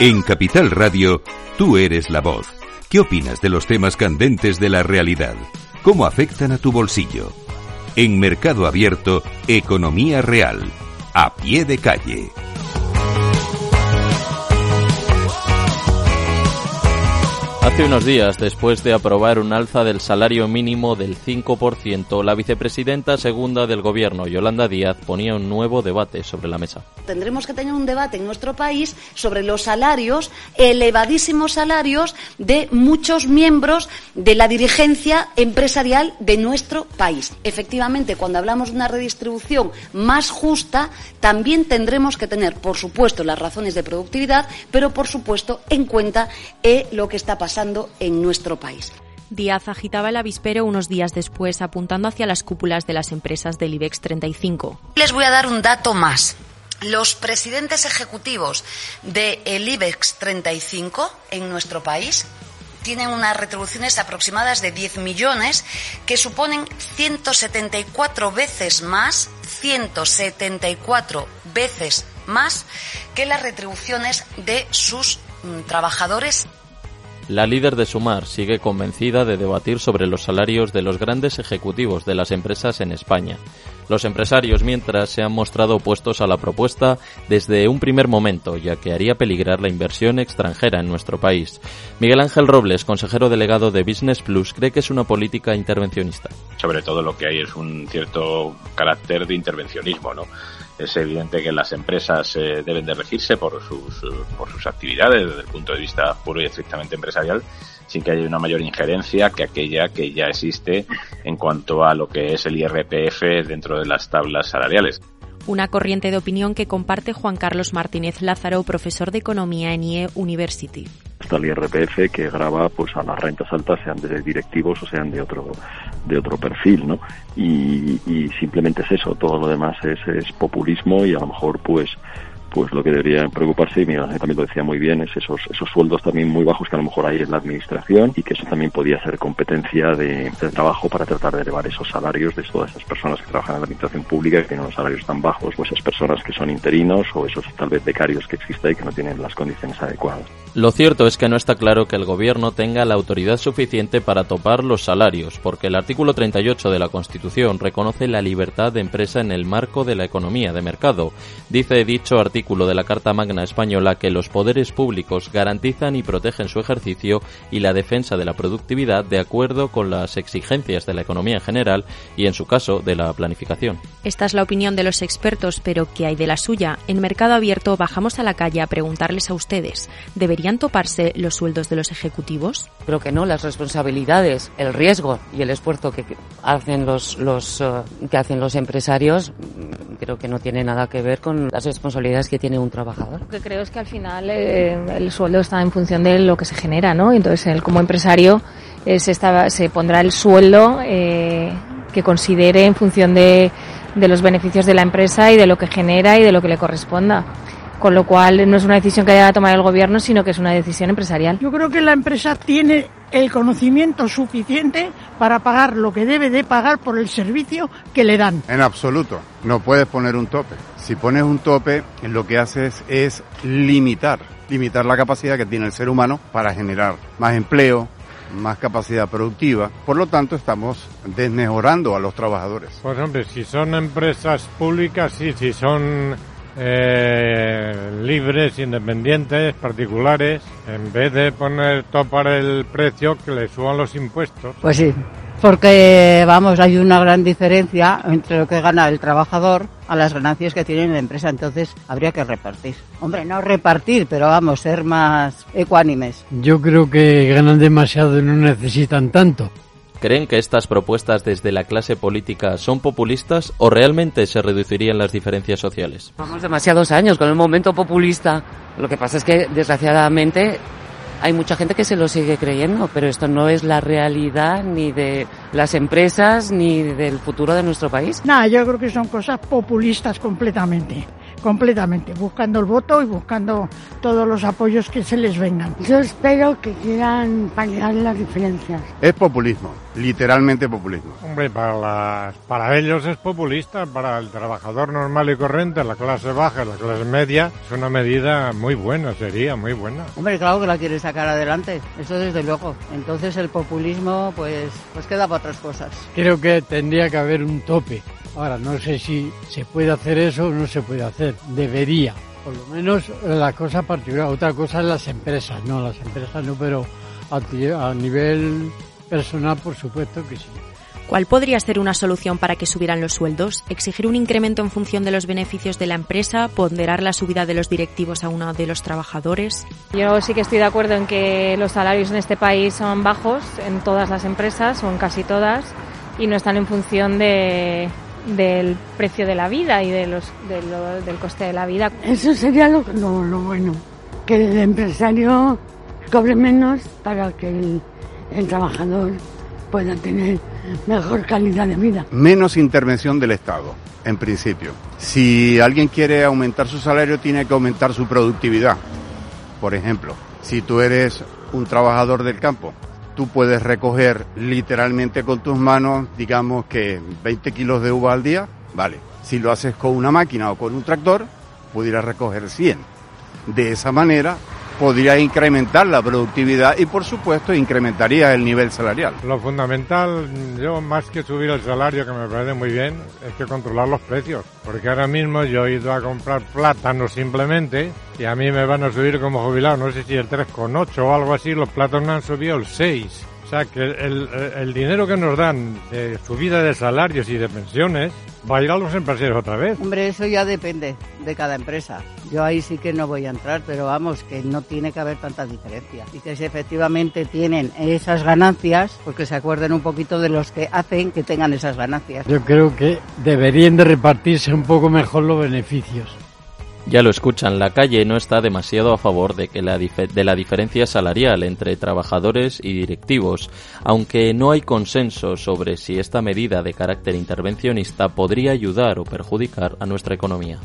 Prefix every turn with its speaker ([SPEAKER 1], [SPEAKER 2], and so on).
[SPEAKER 1] En Capital Radio, tú eres la voz. ¿Qué opinas de los temas candentes de la realidad? ¿Cómo afectan a tu bolsillo? En Mercado Abierto, Economía Real, a pie de calle.
[SPEAKER 2] Hace unos días, después de aprobar un alza del salario mínimo del 5%, la vicepresidenta segunda del Gobierno, Yolanda Díaz, ponía un nuevo debate sobre la mesa.
[SPEAKER 3] Tendremos que tener un debate en nuestro país sobre los salarios, elevadísimos salarios de muchos miembros de la dirigencia empresarial de nuestro país. Efectivamente, cuando hablamos de una redistribución más justa, también tendremos que tener, por supuesto, las razones de productividad, pero, por supuesto, en cuenta eh, lo que está pasando en nuestro país.
[SPEAKER 4] Díaz agitaba el avispero unos días después, apuntando hacia las cúpulas de las empresas del IBEX 35.
[SPEAKER 3] Les voy a dar un dato más. Los presidentes ejecutivos del IBEX 35 en nuestro país tienen unas retribuciones aproximadas de 10 millones que suponen 174 veces más, 174 veces más que las retribuciones de sus mm, trabajadores
[SPEAKER 2] la líder de Sumar sigue convencida de debatir sobre los salarios de los grandes ejecutivos de las empresas en España. Los empresarios, mientras, se han mostrado opuestos a la propuesta desde un primer momento, ya que haría peligrar la inversión extranjera en nuestro país. Miguel Ángel Robles, consejero delegado de Business Plus, cree que es una política intervencionista.
[SPEAKER 5] Sobre todo lo que hay es un cierto carácter de intervencionismo, ¿no? Es evidente que las empresas eh, deben de regirse por sus, por sus actividades desde el punto de vista puro y estrictamente empresarial, sin que haya una mayor injerencia que aquella que ya existe en cuanto a lo que es el IRPF dentro de las tablas salariales.
[SPEAKER 4] Una corriente de opinión que comparte Juan Carlos Martínez Lázaro, profesor de Economía en IE University
[SPEAKER 6] está el IRPF que graba pues a las rentas altas sean de directivos o sean de otro de otro perfil no y, y simplemente es eso todo lo demás es, es populismo y a lo mejor pues pues lo que debería preocuparse, y Miguel también lo decía muy bien, es esos, esos sueldos también muy bajos que a lo mejor hay en la administración y que eso también podía ser competencia de, trabajo para tratar de elevar esos salarios de todas esas personas que trabajan en la administración pública que tienen los salarios tan bajos, o esas personas que son interinos o esos tal vez becarios que existen y que no tienen las condiciones adecuadas.
[SPEAKER 2] Lo cierto es que no está claro que el gobierno tenga la autoridad suficiente para topar los salarios, porque el artículo 38 de la Constitución reconoce la libertad de empresa en el marco de la economía de mercado. Dice dicho artículo de la Carta Magna Española que los poderes públicos garantizan y protegen su ejercicio y la defensa de la productividad de acuerdo con las exigencias de la economía en general y, en su caso, de la planificación.
[SPEAKER 4] Esta es la opinión de los expertos, pero ¿qué hay de la suya? En Mercado Abierto bajamos a la calle a preguntarles a ustedes, ¿deberían toparse los sueldos de los ejecutivos?
[SPEAKER 7] Creo que no, las responsabilidades, el riesgo y el esfuerzo que hacen los, los, eh, que hacen los empresarios creo que no tiene nada que ver con las responsabilidades que tiene un trabajador.
[SPEAKER 8] Lo que creo es que al final eh, el sueldo está en función de lo que se genera, ¿no? Entonces él como empresario eh, se, se pondrá el sueldo eh, que considere en función de, de los beneficios de la empresa y de lo que genera y de lo que le corresponda con lo cual no es una decisión que haya que tomar el gobierno, sino que es una decisión empresarial.
[SPEAKER 9] Yo creo que la empresa tiene el conocimiento suficiente para pagar lo que debe de pagar por el servicio que le dan.
[SPEAKER 10] En absoluto, no puedes poner un tope. Si pones un tope, lo que haces es limitar, limitar la capacidad que tiene el ser humano para generar más empleo, más capacidad productiva. Por lo tanto, estamos desmejorando a los trabajadores.
[SPEAKER 11] Pues hombre, si son empresas públicas, sí, si son eh, libres, independientes, particulares, en vez de poner topar el precio, que le suban los impuestos.
[SPEAKER 12] Pues sí, porque vamos, hay una gran diferencia entre lo que gana el trabajador a las ganancias que tiene la empresa, entonces habría que repartir. Hombre, no repartir, pero vamos, ser más ecuánimes.
[SPEAKER 13] Yo creo que ganan demasiado y no necesitan tanto.
[SPEAKER 2] ¿Creen que estas propuestas desde la clase política son populistas o realmente se reducirían las diferencias sociales?
[SPEAKER 7] Vamos demasiados años con el momento populista. Lo que pasa es que, desgraciadamente, hay mucha gente que se lo sigue creyendo, pero esto no es la realidad ni de las empresas ni del futuro de nuestro país.
[SPEAKER 9] Nada, yo creo que son cosas populistas completamente. Completamente, buscando el voto y buscando todos los apoyos que se les vengan.
[SPEAKER 14] Yo espero que quieran paliar las diferencias.
[SPEAKER 10] Es populismo, literalmente populismo.
[SPEAKER 11] Hombre, para, las, para ellos es populista, para el trabajador normal y corriente, la clase baja, la clase media, es una medida muy buena, sería muy buena.
[SPEAKER 12] Hombre, claro que la quiere sacar adelante, eso desde luego. Entonces el populismo pues, pues queda para otras cosas.
[SPEAKER 13] Creo que tendría que haber un tope. Ahora, no sé si se puede hacer eso o no se puede hacer. Debería. Por lo menos la cosa particular. Otra cosa es las empresas. No, las empresas no, pero a, a nivel personal, por supuesto que sí.
[SPEAKER 4] ¿Cuál podría ser una solución para que subieran los sueldos? ¿Exigir un incremento en función de los beneficios de la empresa? ¿Ponderar la subida de los directivos a uno de los trabajadores?
[SPEAKER 8] Yo sí que estoy de acuerdo en que los salarios en este país son bajos en todas las empresas o en casi todas y no están en función de, del precio de la vida y de los, del coste de la vida.
[SPEAKER 14] Eso sería lo, lo, bueno, que el empresario cobre menos para que el, el trabajador pueda tener mejor calidad de vida.
[SPEAKER 10] Menos intervención del Estado, en principio. Si alguien quiere aumentar su salario, tiene que aumentar su productividad. Por ejemplo, si tú eres un trabajador del campo, tú puedes recoger literalmente con tus manos, digamos que 20 kilos de uva al día, vale. Si lo haces con una máquina o con un tractor, pudieras recoger 100. De esa manera podría incrementar la productividad y por supuesto incrementaría el nivel salarial.
[SPEAKER 11] Lo fundamental, yo más que subir el salario, que me parece muy bien, es que controlar los precios. Porque ahora mismo yo he ido a comprar plátanos simplemente y a mí me van a subir como jubilado, no sé si el 3,8 o algo así, los plátanos han subido el 6. O sea que el, el dinero que nos dan de subida de salarios y de pensiones va a ir a los empresarios otra vez.
[SPEAKER 12] Hombre, eso ya depende de cada empresa. Yo ahí sí que no voy a entrar, pero vamos, que no tiene que haber tanta diferencia. Y que si efectivamente tienen esas ganancias, pues que se acuerden un poquito de los que hacen que tengan esas ganancias.
[SPEAKER 13] Yo creo que deberían de repartirse un poco mejor los beneficios.
[SPEAKER 2] Ya lo escuchan, la calle no está demasiado a favor de, que la de la diferencia salarial entre trabajadores y directivos, aunque no hay consenso sobre si esta medida de carácter intervencionista podría ayudar o perjudicar a nuestra economía.